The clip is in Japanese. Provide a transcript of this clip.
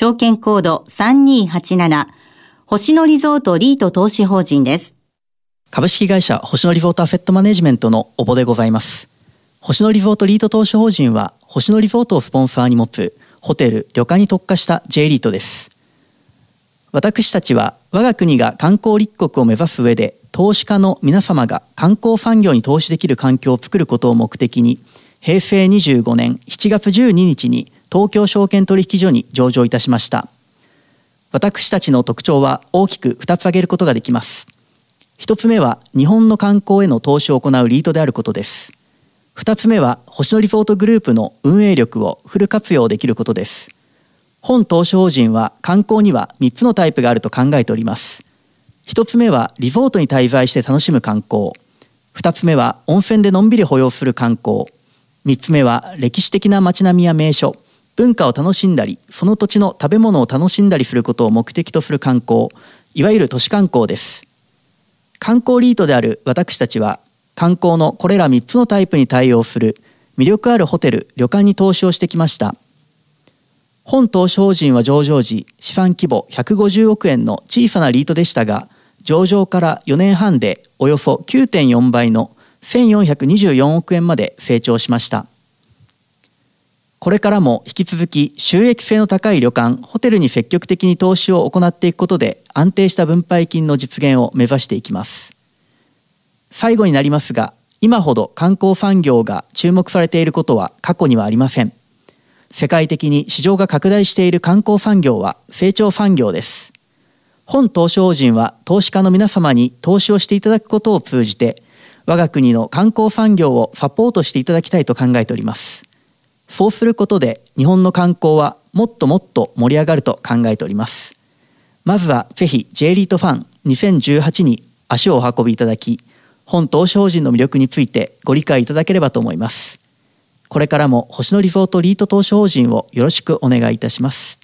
証券コード3287、星野リゾートリート投資法人です。株式会社星野リゾートアフェットマネジメントのおぼでございます。星野リゾートリート投資法人は、星野リゾートをスポンサーに持つホテル、旅館に特化した J リートです。私たちは我が国が観光立国を目指す上で投資家の皆様が観光産業に投資できる環境を作ることを目的に平成25年7月12日に東京証券取引所に上場いたしました。私たちの特徴は大きく2つ挙げることができます。1つ目は日本の観光への投資を行うリートであることです。2つ目は星野リゾートグループの運営力をフル活用できることです。本投資法人は観光には3つのタイプがあると考えております。1つ目はリゾートに滞在して楽しむ観光。2つ目は温泉でのんびり保養する観光。3つ目は歴史的な街並みや名所。文化を楽しんだりその土地の食べ物を楽しんだりすることを目的とする観光いわゆる都市観光です。観光リートである私たちは観光のこれら3つのタイプに対応する魅力あるホテル旅館に投資をしてきました。本投資法人は上場時資産規模150億円の小さなリートでしたが上場から4年半でおよそ9.4倍の1424億円まで成長しました。これからも引き続き収益性の高い旅館ホテルに積極的に投資を行っていくことで安定した分配金の実現を目指していきます。最後になりますが今ほど観光産業が注目されていることは過去にはありません。世界的に市場が拡大している観光産業は成長産業です。本投資法人は投資家の皆様に投資をしていただくことを通じて我が国の観光産業をサポートしていただきたいと考えております。そうすることで日本の観光はもっともっと盛り上がると考えております。まずはぜひ J リートファン2018に足をお運びいただき本投資法人の魅力についてご理解いただければと思います。これからも星野リゾートリート投資法人をよろしくお願いいたします。